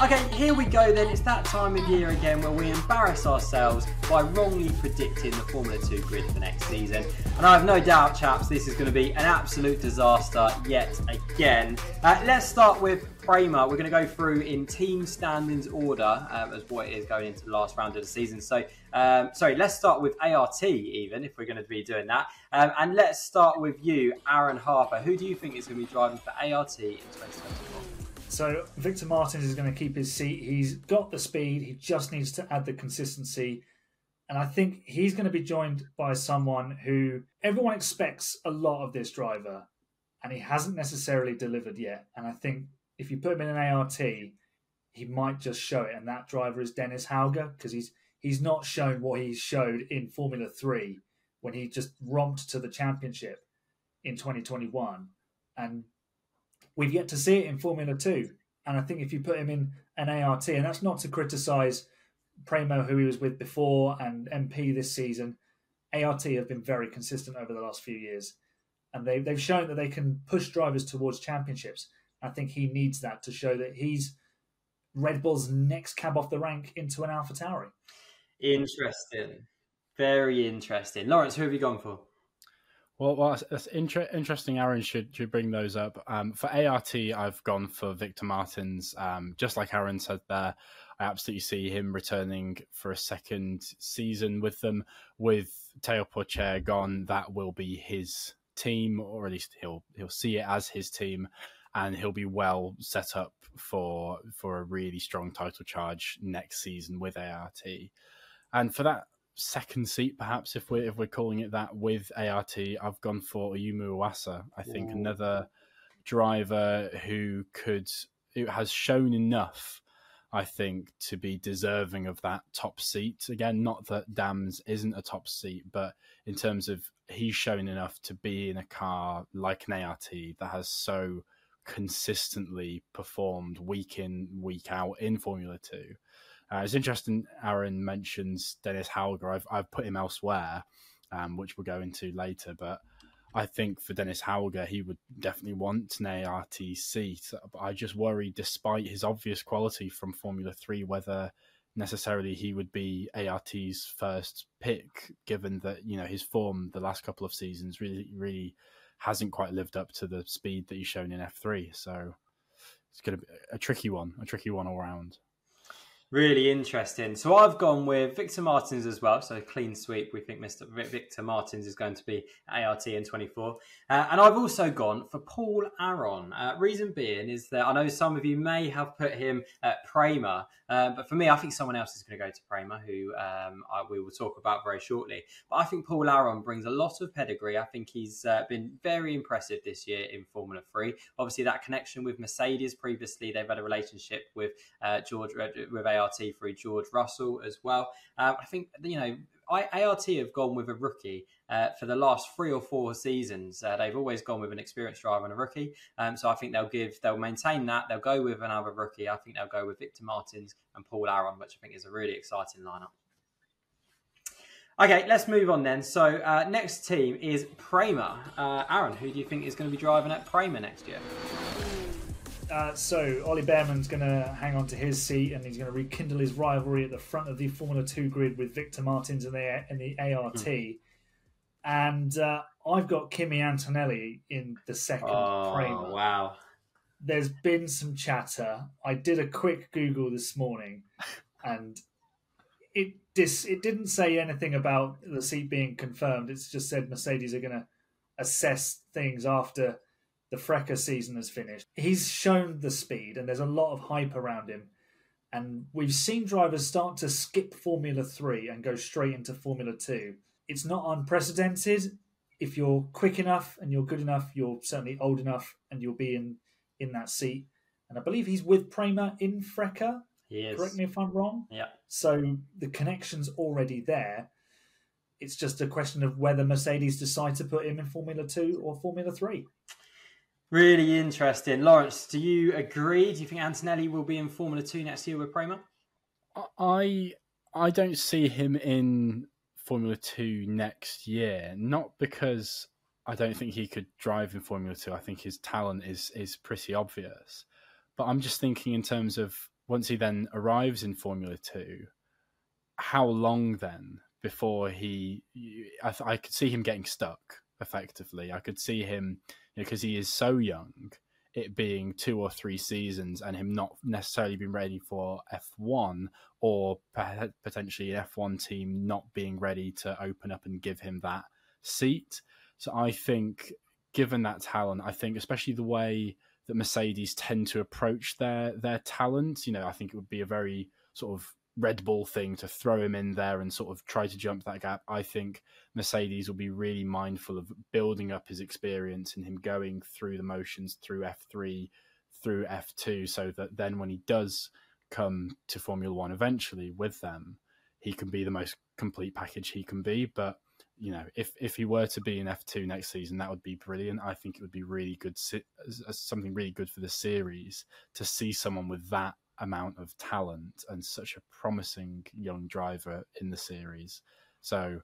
Okay, here we go then. It's that time of year again where we embarrass ourselves by wrongly predicting the Formula 2 grid for next season. And I have no doubt, chaps, this is going to be an absolute disaster yet again. Uh, let's start with Prema. We're going to go through in team standings order um, as what it is going into the last round of the season. So, um, sorry, let's start with ART even if we're going to be doing that. Um, and let's start with you, Aaron Harper. Who do you think is going to be driving for ART in 2024? So Victor Martins is going to keep his seat. He's got the speed. He just needs to add the consistency. And I think he's going to be joined by someone who everyone expects a lot of this driver, and he hasn't necessarily delivered yet. And I think if you put him in an ART, he might just show it. And that driver is Dennis Hauger because he's he's not shown what he showed in Formula Three when he just romped to the championship in 2021. And We've yet to see it in Formula Two, and I think if you put him in an ART, and that's not to criticise Prema, who he was with before, and MP this season, ART have been very consistent over the last few years, and they, they've shown that they can push drivers towards championships. I think he needs that to show that he's Red Bull's next cab off the rank into an Alpha Tauri. Interesting. Very interesting. Lawrence, who have you gone for? Well, well, it's inter- interesting. Aaron should should bring those up. Um, for ART, I've gone for Victor Martins. Um, just like Aaron said there, I absolutely see him returning for a second season with them. With Théo Pourchaire gone, that will be his team, or at least he'll he'll see it as his team, and he'll be well set up for for a really strong title charge next season with ART. And for that second seat, perhaps if we're if we're calling it that, with ART. I've gone for Ayumu Iwasa. I think Ooh. another driver who could who has shown enough. I think to be deserving of that top seat again. Not that Dams isn't a top seat, but in terms of he's shown enough to be in a car like an ART that has so consistently performed week in week out in Formula Two uh, it's interesting. Aaron mentions Dennis Hauger. I've I've put him elsewhere, um, which we'll go into later. But I think for Dennis Hauger, he would definitely want an ART seat. But I just worry, despite his obvious quality from Formula Three, whether necessarily he would be ART's first pick, given that you know his form the last couple of seasons really really hasn't quite lived up to the speed that he's shown in F3. So it's going to be a tricky one, a tricky one all round. Really interesting. So I've gone with Victor Martins as well. So clean sweep. We think Mr. Victor Martins is going to be ART in 24. Uh, and I've also gone for Paul Aron. Uh, reason being is that I know some of you may have put him at Prema, uh, but for me, I think someone else is going to go to Prema, who um, I, we will talk about very shortly. But I think Paul Aron brings a lot of pedigree. I think he's uh, been very impressive this year in Formula 3. Obviously, that connection with Mercedes previously, they've had a relationship with uh, George uh, with ART through George Russell as well. Uh, I think you know ART have gone with a rookie uh, for the last three or four seasons. Uh, they've always gone with an experienced driver and a rookie. Um, so I think they'll give, they'll maintain that. They'll go with another rookie. I think they'll go with Victor Martins and Paul Aron, which I think is a really exciting lineup. Okay, let's move on then. So uh, next team is Prema. Uh, Aaron, who do you think is going to be driving at Prema next year? Uh, so Ollie Bearman's going to hang on to his seat and he's going to rekindle his rivalry at the front of the Formula Two grid with Victor Martins in the in the ART. Mm. And uh, I've got Kimi Antonelli in the second oh. Wow. There's been some chatter. I did a quick Google this morning, and it dis, it didn't say anything about the seat being confirmed. It's just said Mercedes are going to assess things after the FRECA season has finished. He's shown the speed, and there's a lot of hype around him. And we've seen drivers start to skip Formula 3 and go straight into Formula 2. It's not unprecedented. If you're quick enough and you're good enough, you're certainly old enough and you'll be in, in that seat. And I believe he's with Prema in is. Correct me if I'm wrong. Yeah. So the connection's already there. It's just a question of whether Mercedes decide to put him in Formula 2 or Formula 3. Really interesting. Lawrence, do you agree? Do you think Antonelli will be in Formula 2 next year with Prema? I I don't see him in Formula 2 next year. Not because I don't think he could drive in Formula 2. I think his talent is is pretty obvious. But I'm just thinking in terms of once he then arrives in Formula Two, how long then before he? I, I could see him getting stuck effectively. I could see him because he is so young. It being two or three seasons and him not necessarily being ready for F1 or potentially an F1 team not being ready to open up and give him that seat. So I think, given that talent, I think especially the way that Mercedes tend to approach their their talent, you know, I think it would be a very sort of Red Bull thing to throw him in there and sort of try to jump that gap. I think Mercedes will be really mindful of building up his experience and him going through the motions through F3, through F2, so that then when he does come to Formula One eventually with them, he can be the most complete package he can be. But you know, if if he were to be in F two next season, that would be brilliant. I think it would be really good, uh, something really good for the series to see someone with that amount of talent and such a promising young driver in the series. So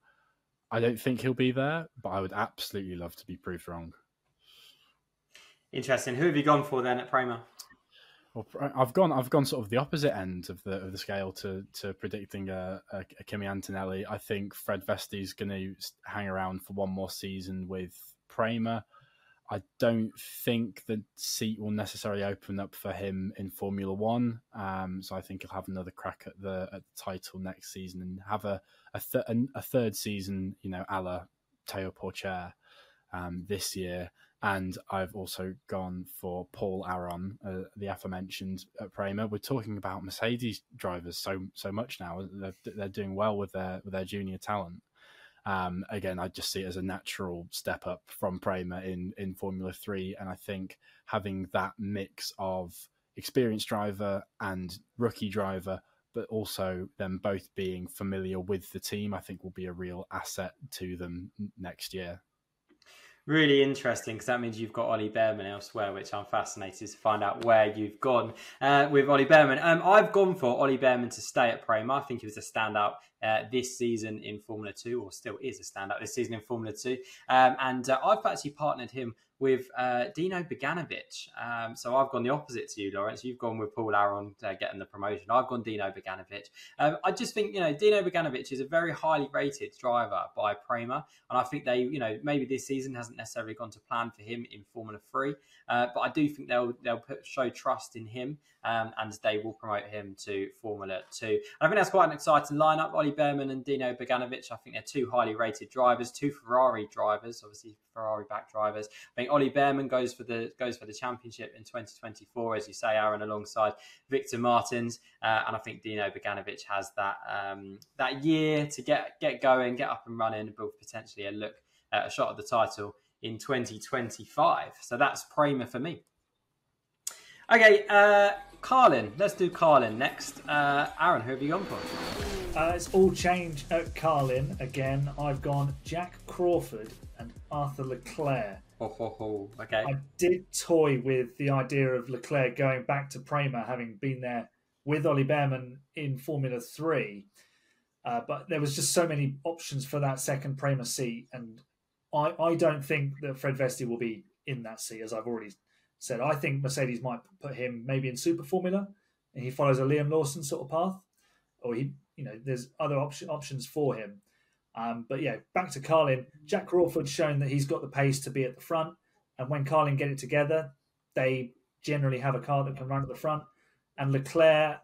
I don't think he'll be there, but I would absolutely love to be proved wrong. Interesting. Who have you gone for then at Prema? Well, I've gone. I've gone sort of the opposite end of the of the scale to to predicting a, a, a Kimi Antonelli. I think Fred Vesti's going to hang around for one more season with Prema. I don't think the seat will necessarily open up for him in Formula One. Um, so I think he'll have another crack at the at the title next season and have a a, th- a third season, you know, a la Teo Pourchaire um, this year. And I've also gone for Paul Aron, uh, the aforementioned at Prema. We're talking about Mercedes drivers so so much now. They're, they're doing well with their with their junior talent. Um, again, I just see it as a natural step up from Prema in in Formula Three, and I think having that mix of experienced driver and rookie driver, but also them both being familiar with the team, I think will be a real asset to them next year really interesting because that means you've got Ollie Bearman elsewhere, which I'm fascinated to find out where you've gone uh, with Ollie Bearman. Um, I've gone for Ollie Bearman to stay at Prema. I think he was a standout uh, this season in Formula Two, or still is a standout this season in Formula Two. Um, and uh, I've actually partnered him with uh, Dino Beganovic. Um, so I've gone the opposite to you, Lawrence. You've gone with Paul Aron uh, getting the promotion. I've gone Dino Beganovic. Um, I just think, you know, Dino Beganovic is a very highly rated driver by Prema. And I think they, you know, maybe this season hasn't necessarily gone to plan for him in Formula 3. Uh, but I do think they'll they'll put, show trust in him um, and they will promote him to Formula 2. And I think that's quite an exciting lineup. Ollie Bearman and Dino Beganovic, I think they're two highly rated drivers, two Ferrari drivers, obviously Ferrari back drivers. I think Ollie Bearman goes for the goes for the championship in 2024, as you say, Aaron, alongside Victor Martins, uh, and I think Dino Beganovic has that um, that year to get get going, get up and running, with potentially a look at a shot at the title in 2025. So that's Prema for me. Okay, uh, Carlin. Let's do Carlin next. Uh, Aaron, who have you gone for? Uh, it's all change at Carlin again. I've gone Jack Crawford and Arthur Leclerc. Oh, ho, ho. Okay. I did toy with the idea of Leclerc going back to Prema, having been there with Ollie Bearman in Formula Three. Uh, but there was just so many options for that second Prema seat, and I, I don't think that Fred Vesti will be in that seat, as I've already said. I think Mercedes might put him maybe in Super Formula, and he follows a Liam Lawson sort of path, or he, you know, there's other option, options for him. Um, but yeah, back to Carlin. Jack Crawford's shown that he's got the pace to be at the front, and when Carlin get it together, they generally have a car that can run at the front. And Leclerc,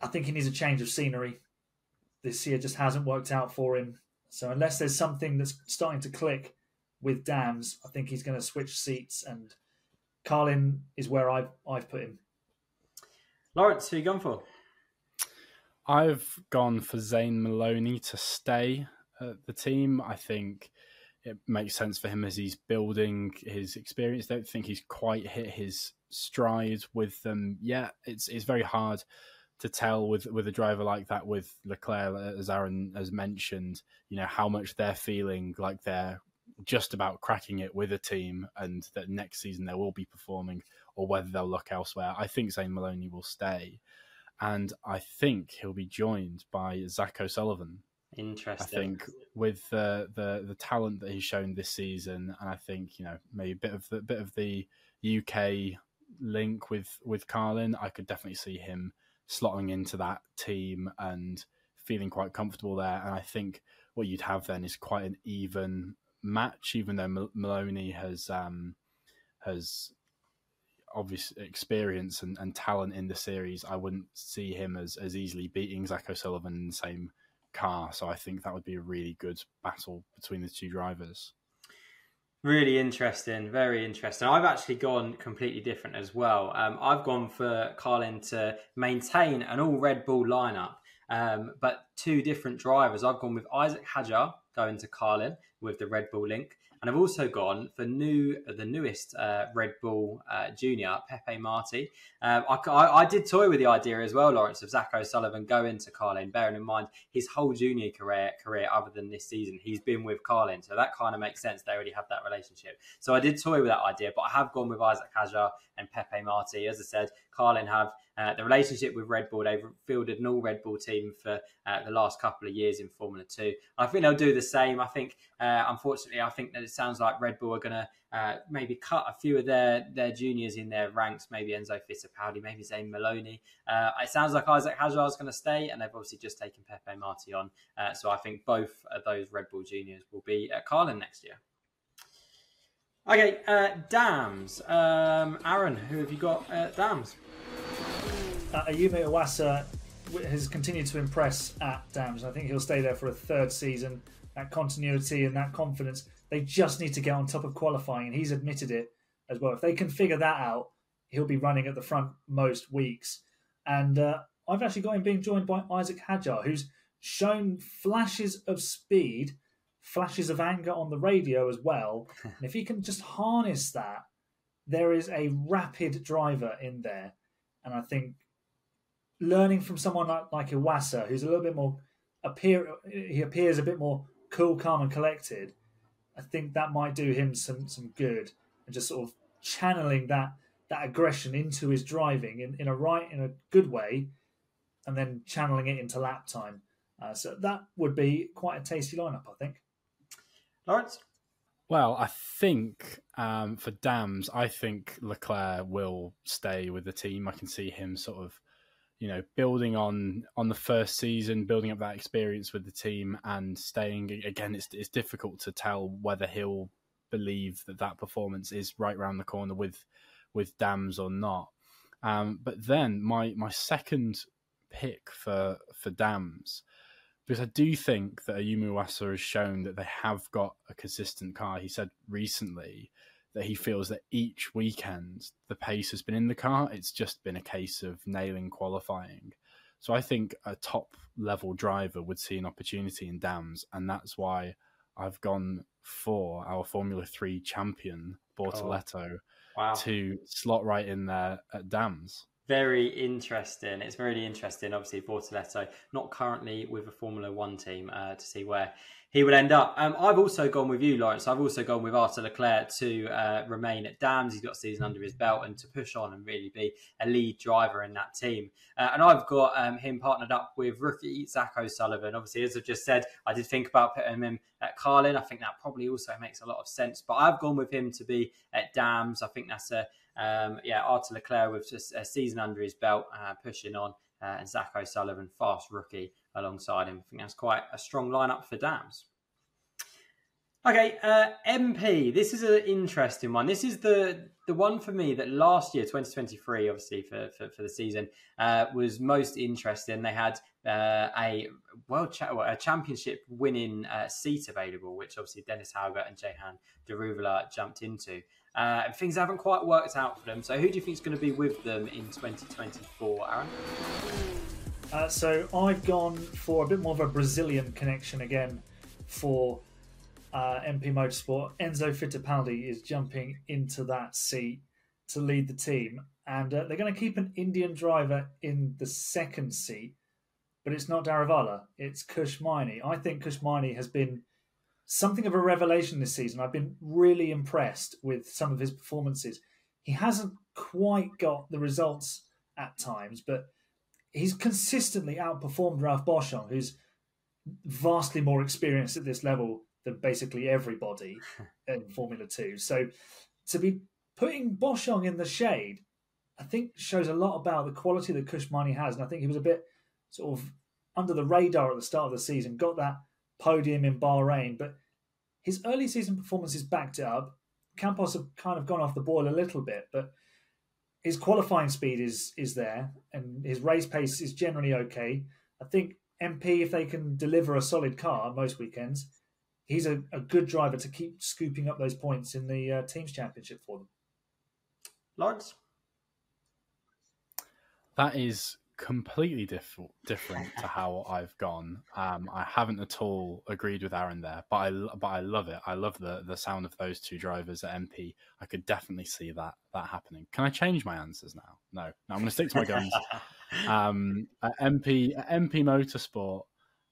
I think he needs a change of scenery. This year just hasn't worked out for him. So unless there's something that's starting to click with Dams, I think he's going to switch seats, and Carlin is where I've I've put him. Lawrence, who you gone for? I've gone for Zane Maloney to stay at the team. I think it makes sense for him as he's building his experience. I Don't think he's quite hit his stride with them yet. It's it's very hard to tell with with a driver like that with Leclerc, as Aaron has mentioned. You know how much they're feeling like they're just about cracking it with a team, and that next season they will be performing, or whether they'll look elsewhere. I think Zane Maloney will stay and I think he'll be joined by Zach O'Sullivan. Interesting. I think with the the the talent that he's shown this season, and I think you know maybe a bit of the bit of the UK link with with Carlin, I could definitely see him slotting into that team and feeling quite comfortable there. And I think what you'd have then is quite an even match, even though Maloney has um, has obvious experience and, and talent in the series. I wouldn't see him as as easily beating Zach O'Sullivan in the same car. So I think that would be a really good battle between the two drivers. Really interesting, very interesting. I've actually gone completely different as well. Um, I've gone for Carlin to maintain an all Red Bull lineup, um, but two different drivers. I've gone with Isaac Hadjar going to Carlin with the Red Bull link, and I've also gone for new the newest uh, Red Bull uh, Junior, Pepe Marti. Um, I, I, did toy with the idea as well, Lawrence, of Zach O'Sullivan going to Carlin, bearing in mind his whole junior career, career other than this season, he's been with Carlin. So that kind of makes sense. They already have that relationship. So I did toy with that idea, but I have gone with Isaac Hadjar and Pepe Marti. As I said, Carlin have uh, the relationship with Red Bull. They've fielded an all Red Bull team for uh, the last couple of years in Formula Two. I think they'll do the same. I think, uh, unfortunately, I think that sounds like Red Bull are going to uh, maybe cut a few of their their juniors in their ranks. Maybe Enzo Fittipaldi, maybe Zane Maloney. Uh, it sounds like Isaac Hadjar is going to stay, and they've obviously just taken Pepe Marti on. Uh, so I think both of those Red Bull juniors will be at Carlin next year. Okay, uh, dams. Um, Aaron, who have you got at dams? Uh, Ayumu Iwasa has continued to impress at dams. I think he'll stay there for a third season. That continuity and that confidence, they just need to get on top of qualifying, and he's admitted it as well. If they can figure that out, he'll be running at the front most weeks. And uh, I've actually got him being joined by Isaac Hadjar, who's shown flashes of speed flashes of anger on the radio as well. and if he can just harness that, there is a rapid driver in there. And I think learning from someone like, like Iwasa, who's a little bit more appear he appears a bit more cool, calm, and collected. I think that might do him some some good, and just sort of channeling that that aggression into his driving in, in a right in a good way, and then channeling it into lap time. Uh, so that would be quite a tasty lineup, I think. Lawrence? Well, I think um, for Dams, I think Leclerc will stay with the team. I can see him sort of, you know, building on on the first season, building up that experience with the team, and staying. Again, it's it's difficult to tell whether he'll believe that that performance is right around the corner with with Dams or not. Um, but then my my second pick for for Dams because I do think that Ayumu has shown that they have got a consistent car. He said recently that he feels that each weekend the pace has been in the car. It's just been a case of nailing qualifying. So I think a top level driver would see an opportunity in Dams, and that's why I've gone for our Formula Three champion Bortoleto oh, wow. to slot right in there at Dams very interesting. It's really interesting. Obviously, Bortoleto not currently with a Formula One team uh, to see where he will end up. Um, I've also gone with you, Lawrence. I've also gone with Arthur Leclerc to uh, remain at Dams. He's got season under his belt and to push on and really be a lead driver in that team. Uh, and I've got um, him partnered up with rookie Zach O'Sullivan. Obviously, as I've just said, I did think about putting him at Carlin. I think that probably also makes a lot of sense. But I've gone with him to be at Dams. I think that's a um, yeah, Arthur Leclerc with just a season under his belt, uh, pushing on, uh, and Zach O'Sullivan, fast rookie, alongside him. I think that's quite a strong lineup for Dams. Okay, uh, MP. This is an interesting one. This is the the one for me that last year, 2023, obviously for for, for the season, uh, was most interesting. They had uh, a world cha- a championship winning uh, seat available, which obviously Dennis Hauger and Jehan Daruvala jumped into. Uh, things haven't quite worked out for them. So, who do you think is going to be with them in 2024, Aaron? Uh, so, I've gone for a bit more of a Brazilian connection again for uh, MP Motorsport. Enzo Fittipaldi is jumping into that seat to lead the team, and uh, they're going to keep an Indian driver in the second seat, but it's not Daruvala, it's Kush Maini. I think Kush Maini has been something of a revelation this season. I've been really impressed with some of his performances. He hasn't quite got the results at times, but he's consistently outperformed Ralph Boschung, who's vastly more experienced at this level than basically everybody in Formula Two. So to be putting Boschung in the shade I think shows a lot about the quality that Kush Maini has. And I think he was a bit sort of under the radar at the start of the season, got that podium in Bahrain, but his early season performances backed it up. Campos have kind of gone off the boil a little bit, but his qualifying speed is is there, and his race pace is generally okay. I think MP, if they can deliver a solid car most weekends, he's a, a good driver to keep scooping up those points in the uh, teams championship for them. Lawrence, that is completely diff- different to how I've gone. Um, I haven't at all agreed with Aaron there, but I but I love it. I love the the sound of those two drivers at MP. I could definitely see that that happening. Can I change my answers now? No, no I'm going to stick to my guns. um, at MP at MP Motorsport,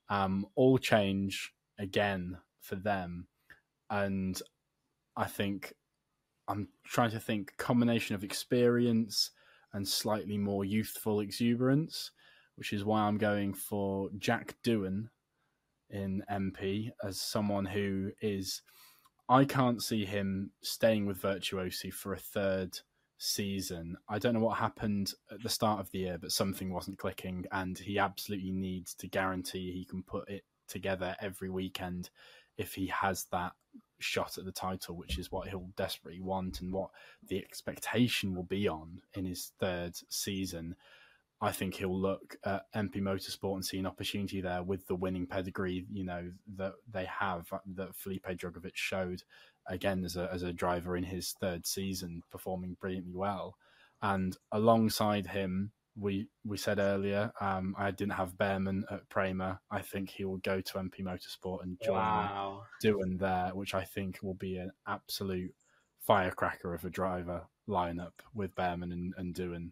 um, all change again for them, and I think I'm trying to think combination of experience and slightly more youthful exuberance, which is why I'm going for Jack Doohan in MP as someone who is. I can't see him staying with Virtuosi for a third season. I don't know what happened at the start of the year, but something wasn't clicking, and he absolutely needs to guarantee he can put it together every weekend if he has that shot at the title, which is what he'll desperately want and what the expectation will be on in his third season. I think he'll look at MP Motorsport and see an opportunity there with the winning pedigree, you know, that they have that Felipe Drugovich showed again as a as a driver in his third season, performing brilliantly well. And alongside him, we we said earlier, um, I didn't have Bearman at Prema. I think he will go to MP Motorsport and join wow. Doohan there, which I think will be an absolute firecracker of a driver lineup with Bearman and, and Doohan.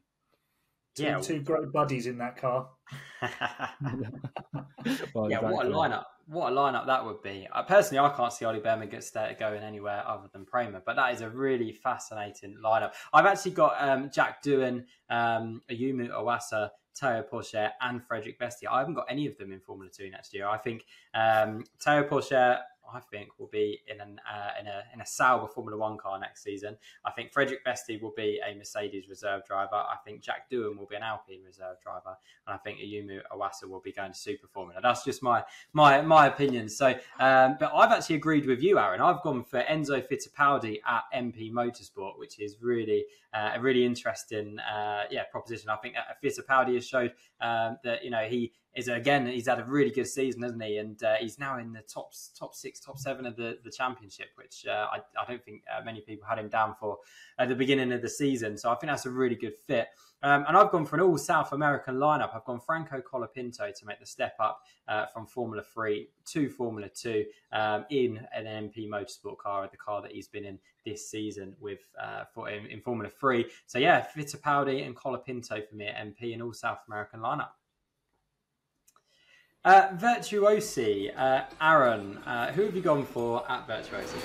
Two, yeah, two great buddies in that car. well, yeah, exactly. what a lineup! What a lineup that would be. I, personally, I can't see Ollie Bearman get going anywhere other than Prema, but that is a really fascinating lineup. I've actually got um, Jack Doohan, um, Ayumu Iwasa, Théo Pourchaire, and Frederik Vesti. I haven't got any of them in Formula Two next year. I think um, Théo Pourchaire I think will be in an uh, in a in a Sauber Formula One car next season. I think Frederik Vesti will be a Mercedes reserve driver. I think Jack Doohan will be an Alpine reserve driver, and I think Ayumu Iwasa will be going to Super Formula. That's just my my my opinion. So, um, but I've actually agreed with you, Aaron. I've gone for Enzo Fittipaldi at MP Motorsport, which is really uh, a really interesting uh, yeah proposition. I think that Fittipaldi has showed um, that you know he is again he's had a really good season, hasn't he? And uh, he's now in the top top six, top seven of the, the championship, which uh, I, I don't think uh, many people had him down for at the beginning of the season. So I think that's a really good fit. Um, and I've gone for an all South American lineup. I've gone Franco Colapinto to make the step up uh, from Formula Three to Formula Two um, in an MP Motorsport car, the car that he's been in this season with uh, for in, in Formula Three. So yeah, Fittipaldi and Colapinto for me at MP, an all South American lineup. Uh, Virtuosi, uh, Aaron, uh, who have you gone for at Virtuosi?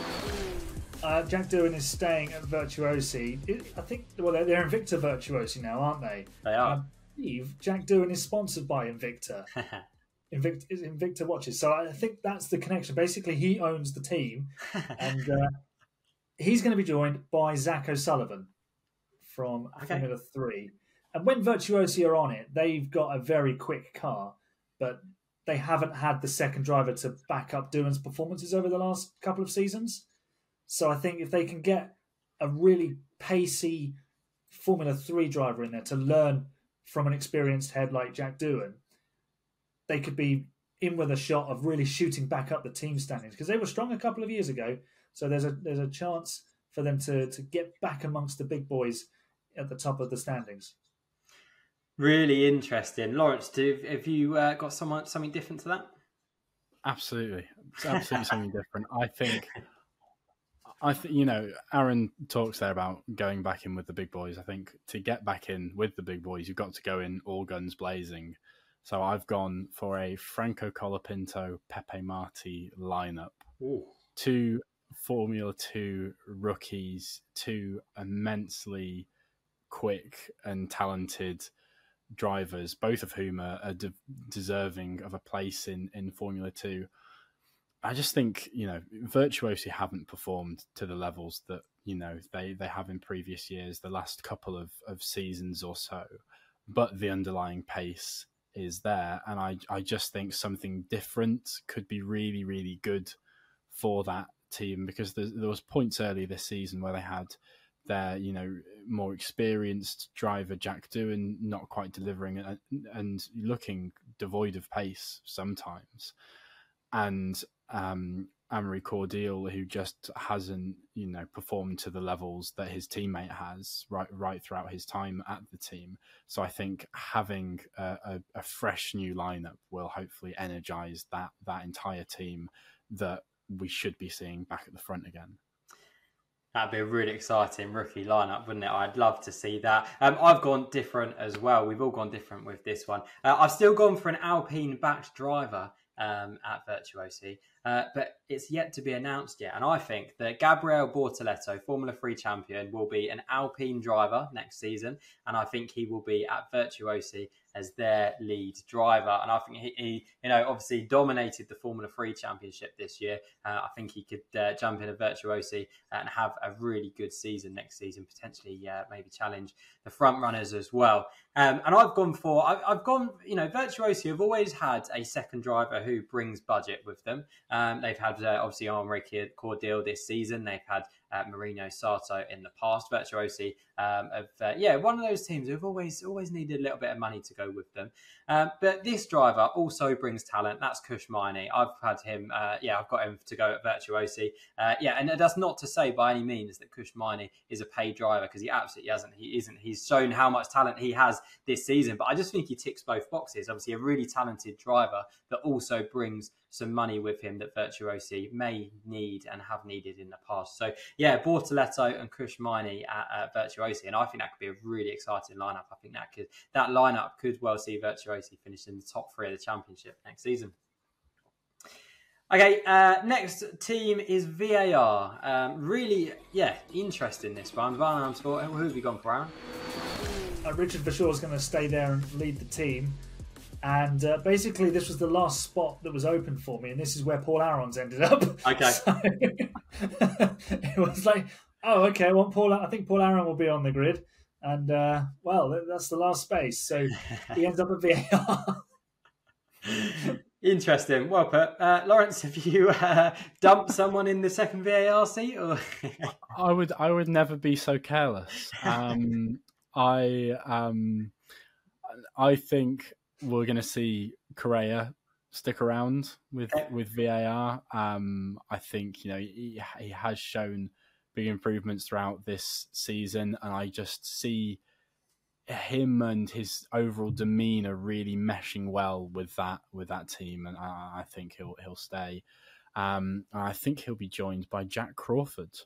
Uh, Jack Doohan is staying at Virtuosi. It, I think, well, they're, they're Invicta Virtuosi now, aren't they? They are. I believe Jack Doohan is sponsored by Invicta. Invicta, Invicta watches. So I think that's the connection. Basically, he owns the team, and uh, he's going to be joined by Zach O'Sullivan from okay. Formula Three. And when Virtuosi are on it, they've got a very quick car, but they haven't had the second driver to back up Doohan's performances over the last couple of seasons. So I think if they can get a really pacey Formula Three driver in there to learn from an experienced head like Jack Doohan, they could be in with a shot of really shooting back up the team standings because they were strong a couple of years ago. So there's a there's a chance for them to to get back amongst the big boys at the top of the standings. Really interesting, Lawrence. Do, have you uh, got someone something different to that? Absolutely, it's absolutely something different. I think, I think you know, Aaron talks there about going back in with the big boys. I think to get back in with the big boys, you've got to go in all guns blazing. So I've gone for a Franco Colapinto, Pepe Marti lineup. Ooh. Two Formula Two rookies, two immensely quick and talented drivers, both of whom are, are de- deserving of a place in, in Formula Two. I just think you know Virtuosi haven't performed to the levels that you know they they have in previous years, the last couple of of seasons or so, but the underlying pace is there, and I I just think something different could be really really good for that team because there, there was points early this season where they had their you know more experienced driver Jack Doohan not quite delivering and, and looking devoid of pace sometimes, and um, Amaury Cordeel who just hasn't you know performed to the levels that his teammate has right right throughout his time at the team. So I think having a, a, a fresh new lineup will hopefully energize that that entire team that we should be seeing back at the front again. That'd be a really exciting rookie lineup, wouldn't it? I'd love to see that. Um, I've gone different as well. We've all gone different with this one. Uh, I've still gone for an Alpine backed driver um, at Virtuosi, uh, but it's yet to be announced yet. And I think that Gabriele Bortoleto, Formula 3 champion, will be an Alpine driver next season. And I think he will be at Virtuosi as their lead driver. And I think he, he you know, obviously dominated the Formula 3 championship this year. Uh, I think he could uh, jump in a Virtuosi and have a really good season next season, potentially uh, maybe challenge the front runners as well. Um, and I've gone for, I've, I've, gone, you know, Virtuosi have always had a second driver who brings budget with them. Um, they've had uh, obviously Amaury Cordeel this season. They've had uh, Marino Sato in the past. Virtuosi um, of uh, yeah, one of those teams who've always always needed a little bit of money to go with them. Um, but this driver also brings talent. That's Kush Maini. I've had him. Uh, yeah, I've got him to go at Virtuosi. Uh, yeah, and that's not to say by any means that Kush Maini is a paid driver because he absolutely hasn't. He isn't. He's shown how much talent he has this season. But I just think he ticks both boxes. Obviously, a really talented driver that also brings some money with him that Virtuosi may need and have needed in the past. So yeah, Bortoleto and Kush Maini at, at Virtuosi, and I think that could be a really exciting lineup. I think that could that lineup could well see Virtuosi finish in the top three of the championship next season. Okay, uh, next team is VAR. Um, really, yeah, interesting this one. Van Who have you gone for, Aaron? Uh, Richard Verschoor is going to stay there and lead the team. And uh, basically, this was the last spot that was open for me, and this is where Paul Aron's ended up. Okay. So, it was like, oh, okay, I want Paul. I think Paul Aron will be on the grid, and uh, well, that's the last space. So he ends up at VAR. Interesting. Well put, uh, Lawrence. Have you uh, dumped someone in the second VAR seat? Or... I would. I would never be so careless. Um, I. Um, I think we're going to see Correa stick around with with VAR. Um, I think you know he, he has shown big improvements throughout this season, and I just see him and his overall demeanor really meshing well with that with that team, and I, I think he'll he'll stay. Um, I think he'll be joined by Jack Crawford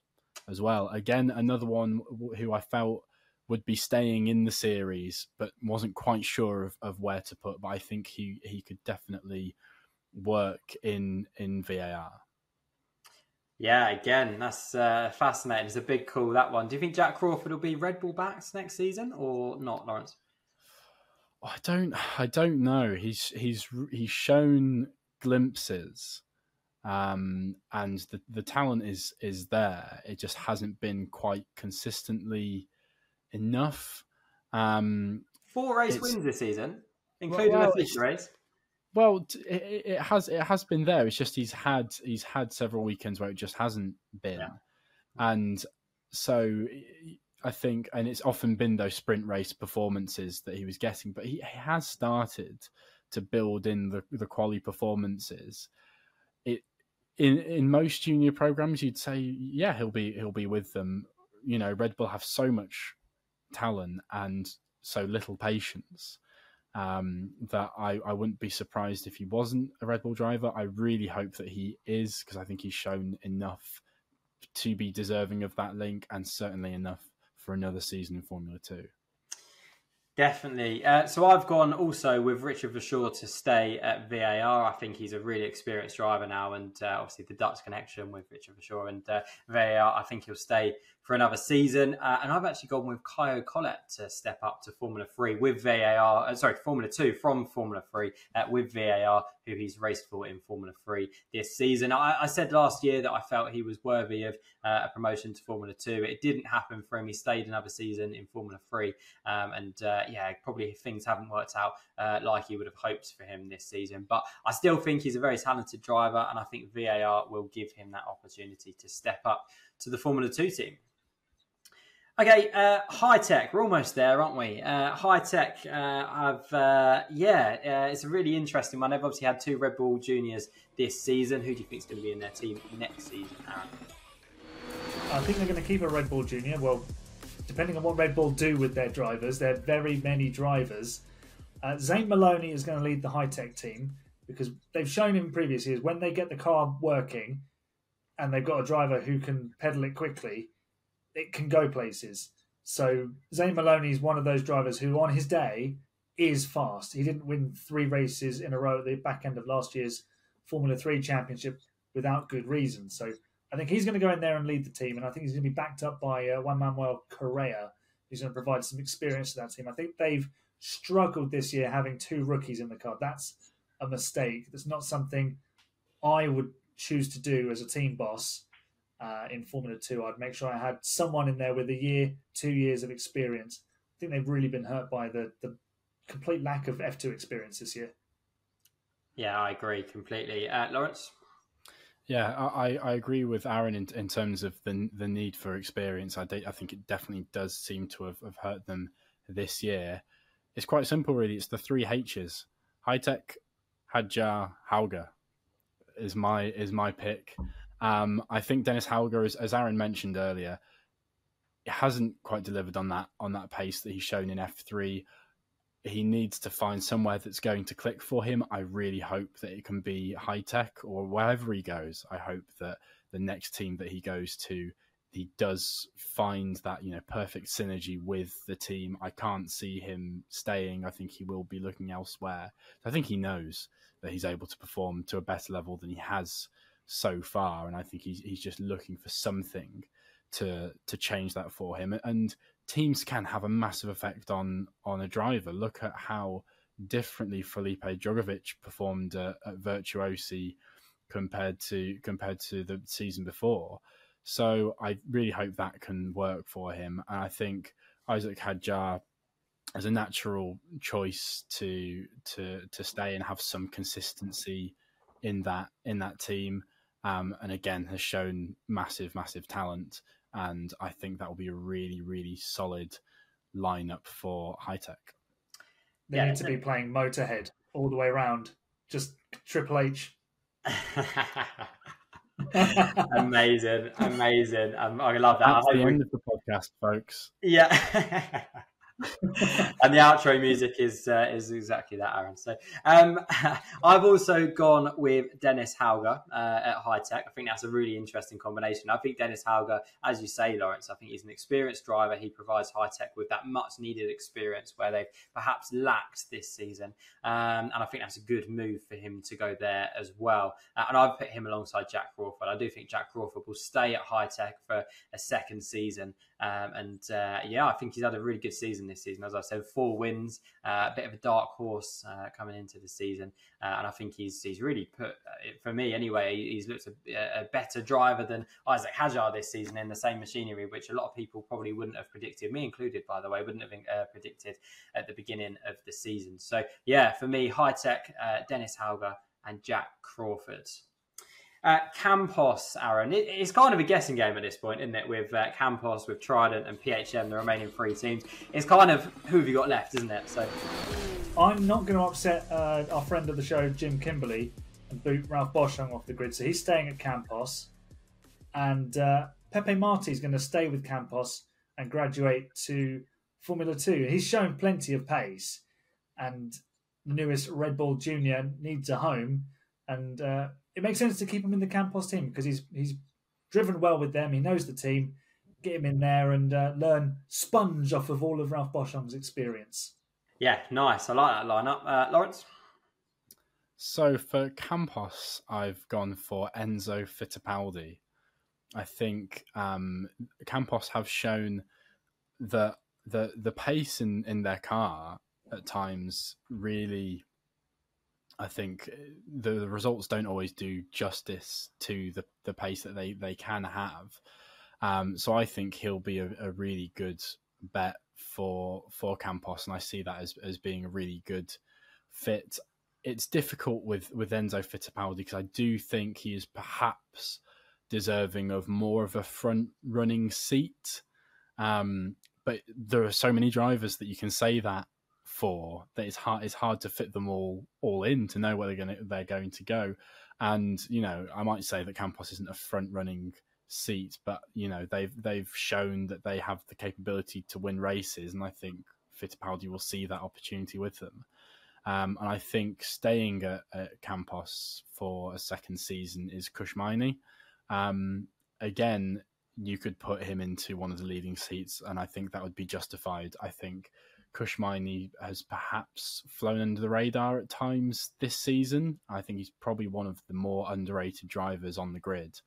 as well. Again, another one who I felt would be staying in the series, but wasn't quite sure of, of where to put. But I think he, he could definitely work in in VAR. Yeah, again, that's uh, fascinating. It's a big call that one. Do you think Jack Crawford will be Red Bull backs next season or not, Lawrence? I don't. I don't know. He's he's he's shown glimpses, um, and the the talent is is there. It just hasn't been quite consistently enough. Um, Four race wins this season, including well, the feature race. Well, it, it, has it has been there. It's just he's had he's had several weekends where it just hasn't been, yeah. and so I think, and it's often been those sprint race performances that he was getting, but he, he has started to build in the the quality performances. It in in most junior programs, you'd say, yeah, he'll be he'll be with them. You know, Red Bull have so much talent and so little patience um, that I, I wouldn't be surprised if he wasn't a Red Bull driver. I really hope that he is because I think he's shown enough to be deserving of that link and certainly enough for another season in Formula Two. Definitely. Uh, so I've gone also with Richard Verschoor to stay at VAR. I think he's a really experienced driver now, and uh, obviously the Dutch connection with Richard Verschoor and uh, VAR. I think he'll stay for another season. Uh, and I've actually gone with Caio Collet to step up to Formula Three with VAR. Uh, sorry, Formula Two from Formula Three uh, with VAR, who he's raced for in Formula Three this season. I, I said last year that I felt he was worthy of a promotion to Formula Two. It didn't happen for him. He stayed another season in Formula Three, um, and yeah, probably things haven't worked out uh, like you would have hoped for him this season. But I still think he's a very talented driver, and I think VAR will give him that opportunity to step up to the Formula Two team. Okay, uh, tech. We're almost there, aren't we? Uh, tech. Uh, I've uh, yeah, uh, it's a really interesting one. They've obviously had two Red Bull Juniors this season. Who do you think is going to be in their team next season, Aaron? I think they're going to keep a Red Bull Junior. Well, depending on what Red Bull do with their drivers, there are very many drivers. Uh, Zane Maloney is going to lead the Hitech team because they've shown in previous years when they get the car working and they've got a driver who can pedal it quickly, it can go places. So Zane Maloney is one of those drivers who, on his day, is fast. He didn't win three races in a row at the back end of last year's Formula Three Championship without good reason. So I think he's going to go in there and lead the team, and I think he's going to be backed up by uh, Juan Manuel Correa, who's going to provide some experience to that team. I think they've struggled this year having two rookies in the car. That's a mistake. That's not something I would choose to do as a team boss uh, in Formula Two. I'd make sure I had someone in there with a year, two years of experience. I think they've really been hurt by the the complete lack of F2 experience this year. Yeah, I agree completely. Uh, Lawrence? Yeah, I, I agree with Aaron in, in terms of the the need for experience. I, de- I think it definitely does seem to have, have hurt them this year. It's quite simple, really. It's the three H's: Hitech, Hadjar, Hauger is my is my pick. Um, I think Dennis Hauger, as, as Aaron mentioned earlier, hasn't quite delivered on that on that pace that he's shown in F three he needs to find somewhere that's going to click for him. I really hope that it can be Hitech or wherever he goes. I hope that the next team that he goes to, he does find that you know perfect synergy with the team. I can't see him staying. I think he will be looking elsewhere. I think he knows that he's able to perform to a better level than he has so far, and I think he's he's just looking for something to to change that for him. And teams can have a massive effect on on a driver. Look at how differently Felipe Drugovich performed uh, at Virtuosi compared to compared to the season before. So I really hope that can work for him. And I think Isaac Hadjar as a natural choice to to to stay and have some consistency in that in that team. Um, and again has shown massive massive talent and I think that will be a really, really solid lineup for Hitech. They yeah, need to be playing Motorhead all the way around. Just Triple H. amazing, amazing. Um, I love that. That's the end of the podcast, folks. Yeah. and the outro music is uh, is exactly that, Aaron. So um, I've also gone with Dennis Hauger uh, at Hitech. I think that's a really interesting combination. I think Dennis Hauger, as you say, Lawrence, I think he's an experienced driver. He provides High Hitech with that much needed experience where they've perhaps lacked this season, um, and I think that's a good move for him to go there as well. Uh, and I've put him alongside Jack Crawford. I do think Jack Crawford will stay at High Hitech for a second season, um, and uh, yeah, I think he's had a really good season this season. As I said, four wins, uh, a bit of a dark horse uh, coming into the season, uh, and I think he's he's really put uh, for me anyway. He's looked a, a, better driver than Isaac Hadjar this season in the same machinery, which a lot of people probably wouldn't have predicted, me included, by the way, wouldn't have uh, predicted at the beginning of the season. So yeah, for me, Hitech, uh, Dennis Hauger, and Jack Crawford. Campos, Aaron. It, it's kind of a guessing game at this point, isn't it? With uh, Campos, with Trident, and PHM, the remaining three teams. It's kind of who have you got left, isn't it? So, I'm not going to upset uh, our friend of the show, Jim Kimberley, and boot Ralph Boschung off the grid. So he's staying at Campos, and uh, Pepe Marti is going to stay with Campos and graduate to Formula Two. He's shown plenty of pace, and the newest Red Bull Junior needs a home, and uh, it makes sense to keep him in the Campos team because he's he's driven well with them. He knows the team. Get him in there and uh, learn sponge off of all of Ralph Boschung's experience. Yeah, nice. I like that lineup. Uh, Lawrence? So for Campos, I've gone for Enzo Fittipaldi. I think um, Campos have shown that the the pace in, in their car at times really I think the, the, results don't always do justice to the, the pace that they, they can have. Um, so I think he'll be a, a, really good bet for for Campos, and I see that as, as being a really good fit. It's difficult with with Enzo Fittipaldi because I do think he is perhaps deserving of more of a front running seat. Um, but there are so many drivers that you can say that that it's hard it's hard to fit them all all in to know where they're going to, they're going to go. And you know I might say that Campos isn't a front running seat but you know they've they've shown that they have the capability to win races and I think Fittipaldi will see that opportunity with them. Um, and I think staying at, at, Campos for a second season is Kush Maini um, again you could put him into one of the leading seats and I think that would be justified. I think Kush Maini has perhaps flown under the radar at times this season. I think he's probably one of the more underrated drivers on the grid.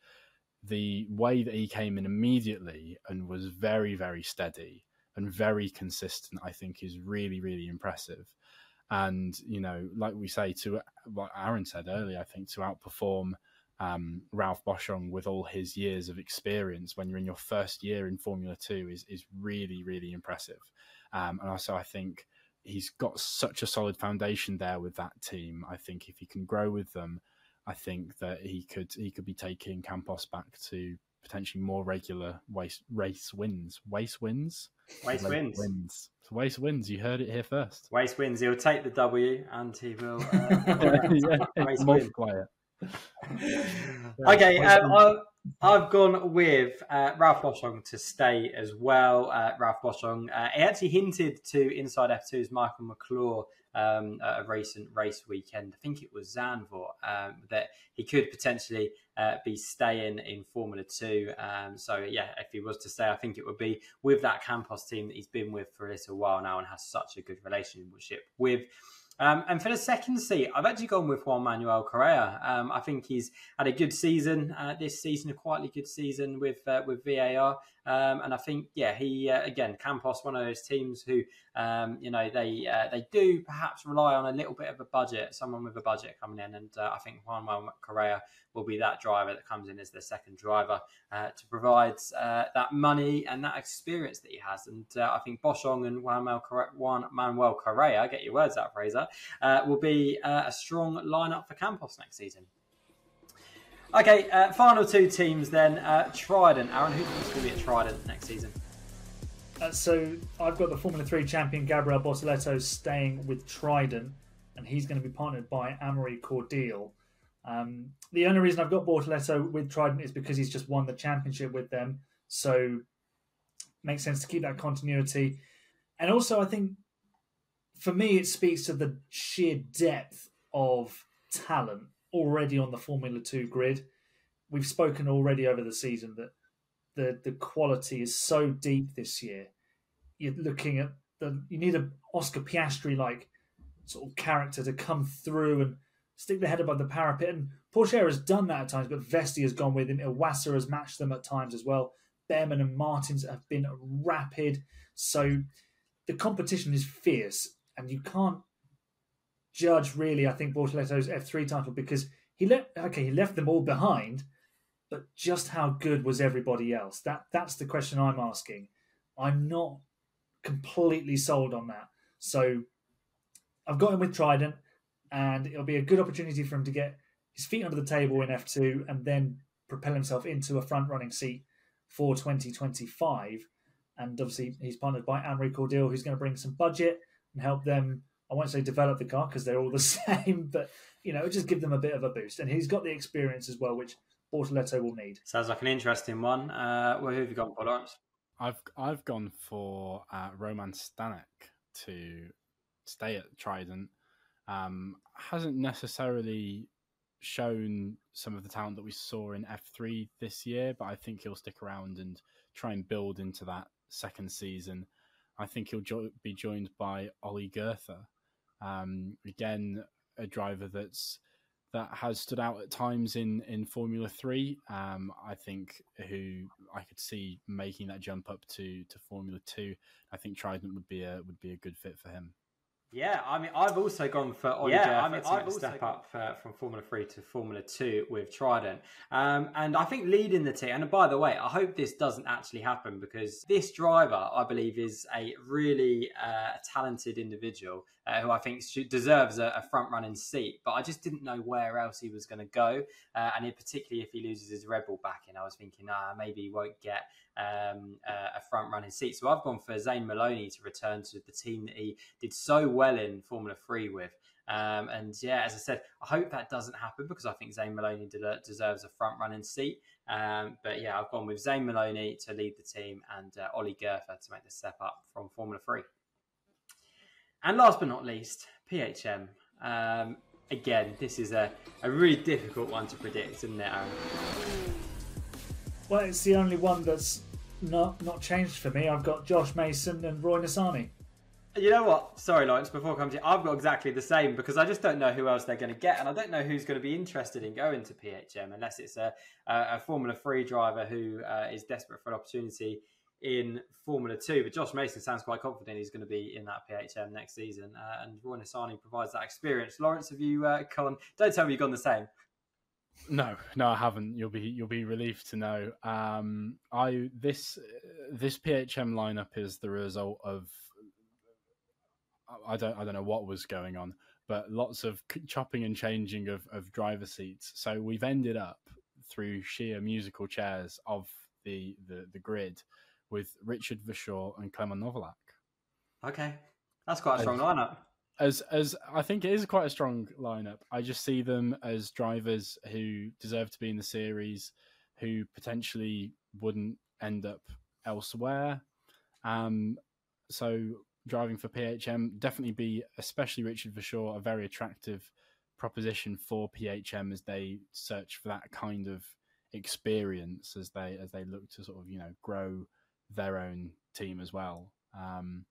The way that he came in immediately and was very, very steady and very consistent, I think, is really, really impressive. And, you know, like we say, to what Aaron said earlier, I think to outperform um, Ralph Boschung with all his years of experience when you're in your first year in Formula Two is, is really, really impressive. Um, and also, I think he's got such a solid foundation there with that team. I think if he can grow with them, I think that he could he could be taking Campos back to potentially more regular race race wins. Race wins. Race wins. Wins. So race wins. You heard it here first. Race wins. He'll take the W and he will uh, yeah, race multiply it. okay, um, I've gone with uh, Ralph Boschung to stay as well. Uh, Ralph Boschung, uh, he actually hinted to Inside F2's Michael McClure um, at a recent race weekend. I think it was Zandvoort um, that he could potentially uh, be staying in Formula Two. Um, so yeah, if he was to stay, I think it would be with that Campos team that he's been with for a little while now and has such a good relationship with. Um, and for the second seat, I've actually gone with Juan Manuel Correa. Um, I think he's had a good season uh, this season, a quietly good season with uh, with VAR. Um, and I think, yeah, he uh, again Campos, one of those teams who, um, you know, they uh, they do perhaps rely on a little bit of a budget, someone with a budget coming in, and uh, I think Juan Manuel Correa will be that driver that comes in as the second driver uh, to provide uh, that money and that experience that he has. And uh, I think Boschung and Juan Manuel Correa, get your words out, Fraser, will be a strong lineup for Campos next season. Okay, uh, final two teams then. Uh, Trident. Aaron, who's going to be at Trident next season? Uh, so I've got the Formula 3 champion Gabriel Bortoleto staying with Trident, and he's going to be partnered by Amaury Cordeel. Um, the only reason I've got Bortoleto with Trident is because he's just won the championship with them, so makes sense to keep that continuity. And also, I think for me, it speaks to the sheer depth of talent already on the Formula Two grid. We've spoken already over the season that the the quality is so deep this year. You're looking at the you need an Oscar Piastri like sort of character to come through and stick their head above the parapet. And Pourchaire has done that at times, but Vesti has gone with him. Iwasa has matched them at times as well. Bearman and Martins have been rapid. So the competition is fierce, and you can't judge really. I think Bortoleto's F three title because he let okay he left them all behind, but just how good was everybody else? That that's the question I'm asking. I'm not completely sold on that. So I've got him with Trident, and it'll be a good opportunity for him to get his feet under the table in F2 and then propel himself into a front running seat for 2025. And obviously, he's partnered by Amaury Cordeel, who's going to bring some budget and help them I won't say develop the car because they're all the same, but you know, just give them a bit of a boost. And he's got the experience as well, which Bortoleto will need. Sounds like an interesting one. Uh, well, who have you gone for, Lawrence? I've I've gone for uh, Roman Stanek to stay at Trident. Um, hasn't necessarily shown some of the talent that we saw in F3 this year, but I think he'll stick around and try and build into that second season. I think he'll jo- be joined by Ollie Goethe. Um, again, a driver that's that has stood out at times in in Formula Three. Um, I think who I could see making that jump up to to Formula Two. I think Trident would be a would be a good fit for him. Yeah, I mean, I've also gone for Ollie yeah, I mean, I've also step up for, from Formula Three to Formula Two with Trident, um, and I think leading the team. And by the way, I hope this doesn't actually happen because this driver, I believe, is a really uh, talented individual uh, who I think should, deserves a, a, front running seat. But I just didn't know where else he was going to go, uh, and it, particularly if he loses his Red Bull backing, I was thinking, ah, maybe he won't get um, uh, a front running seat. So I've gone for Zane Maloney to return to the team that he did so well in Formula Three with. Um, and yeah, as I said, I hope that doesn't happen because I think Zane Maloney deserves a front running seat. Um, but yeah, I've gone with Zane Maloney to lead the team and uh, Ollie Goethe to make the step up from Formula 3. And last but not least, PHM. Um, again, this is a, a really difficult one to predict, isn't it, Aaron? Well, it's the only one that's not not changed for me. I've got Josh Mason and Roy Nissany. You know what? Sorry, Lawrence. Before I come to you, I've got exactly the same because I just don't know who else they're going to get, and I don't know who's going to be interested in going to PHM unless it's a, a, a Formula Three driver who uh, is desperate for an opportunity in Formula Two. But Josh Mason sounds quite confident he's going to be in that PHM next season, uh, and Roy Nissany provides that experience. Lawrence, have you uh, gone? Don't tell me you've gone the same. No, no, I haven't. You'll be you'll be relieved to know. Um, I this this PHM lineup is the result of I don't I don't know what was going on, but lots of chopping and changing of of driver seats. So we've ended up through sheer musical chairs of the the, the grid with Richard Verschoor and Clement Novalak. Okay, that's quite a strong lineup as as I think it is quite a strong lineup. I just see them as drivers who deserve to be in the series, who potentially wouldn't end up elsewhere. Um, so driving for PHM definitely be, especially Richard Verschoor, a very attractive proposition for PHM as they search for that kind of experience as they as they look to sort of you know grow their own team as well. Um,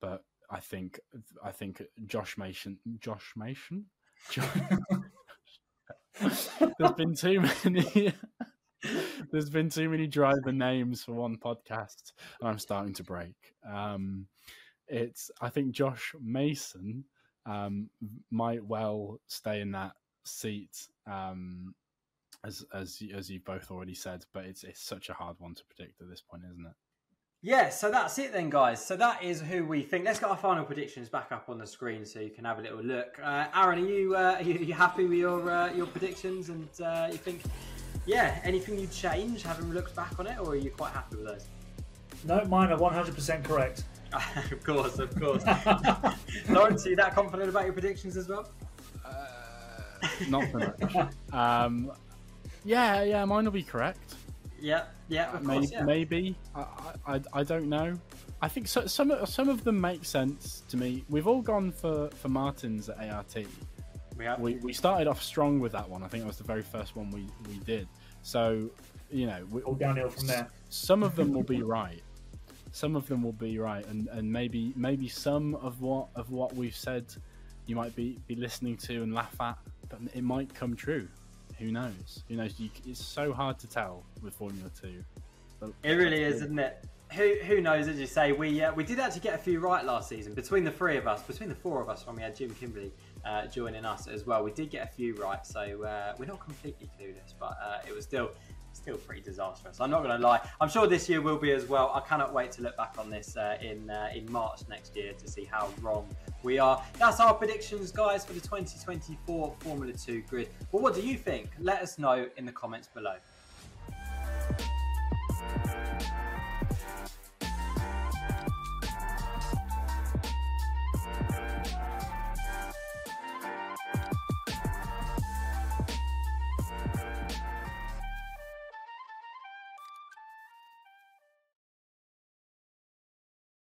but I think I think Josh Mason Josh Mason there's been too many there's been too many driver names for one podcast and I'm starting to break. Um, it's I think Josh Mason um, might well stay in that seat um, as as as you've both already said, but it's it's such a hard one to predict at this point, isn't it? Yeah, so that's it then, guys. So that is who we think. Let's get our final predictions back up on the screen so you can have a little look. Uh, Aaron, are you, uh, are you, happy with your uh, your predictions? And uh, you think, yeah, anything you change having looked back on it, or are you quite happy with those? No, mine are one hundred percent correct. of course, of course. Lawrence, are you that confident about your predictions as well? Uh, not so much. um, yeah, yeah, mine will be correct. Yeah, yeah, of maybe, course, yeah. maybe. I, I, I don't know. I think so, some some of them make sense to me. We've all gone for for Martins at ART. We have. We, we started off strong with that one. I think it was the very first one we we did. So you know, we, all downhill from there. Some of them will be right. Some of them will be right, and, and maybe maybe some of what of what we've said, you might be be listening to and laugh at, but it might come true who knows? Who knows? You, it's so hard to tell with Formula Two. But, it really is, isn't it? Who who knows? As you say, we uh, we did actually get a few right last season. Between the three of us, between the four of us, when we had Jim Kimberly uh, joining us as well, we did get a few right. So uh, we're not completely clueless, but uh, it was still still pretty disastrous. I'm not going to lie. I'm sure this year will be as well. I cannot wait to look back on this uh, in uh, in March next year to see how wrong we are. That's our predictions, guys, for the 2024 Formula 2 grid. Well, what do you think? Let us know in the comments below.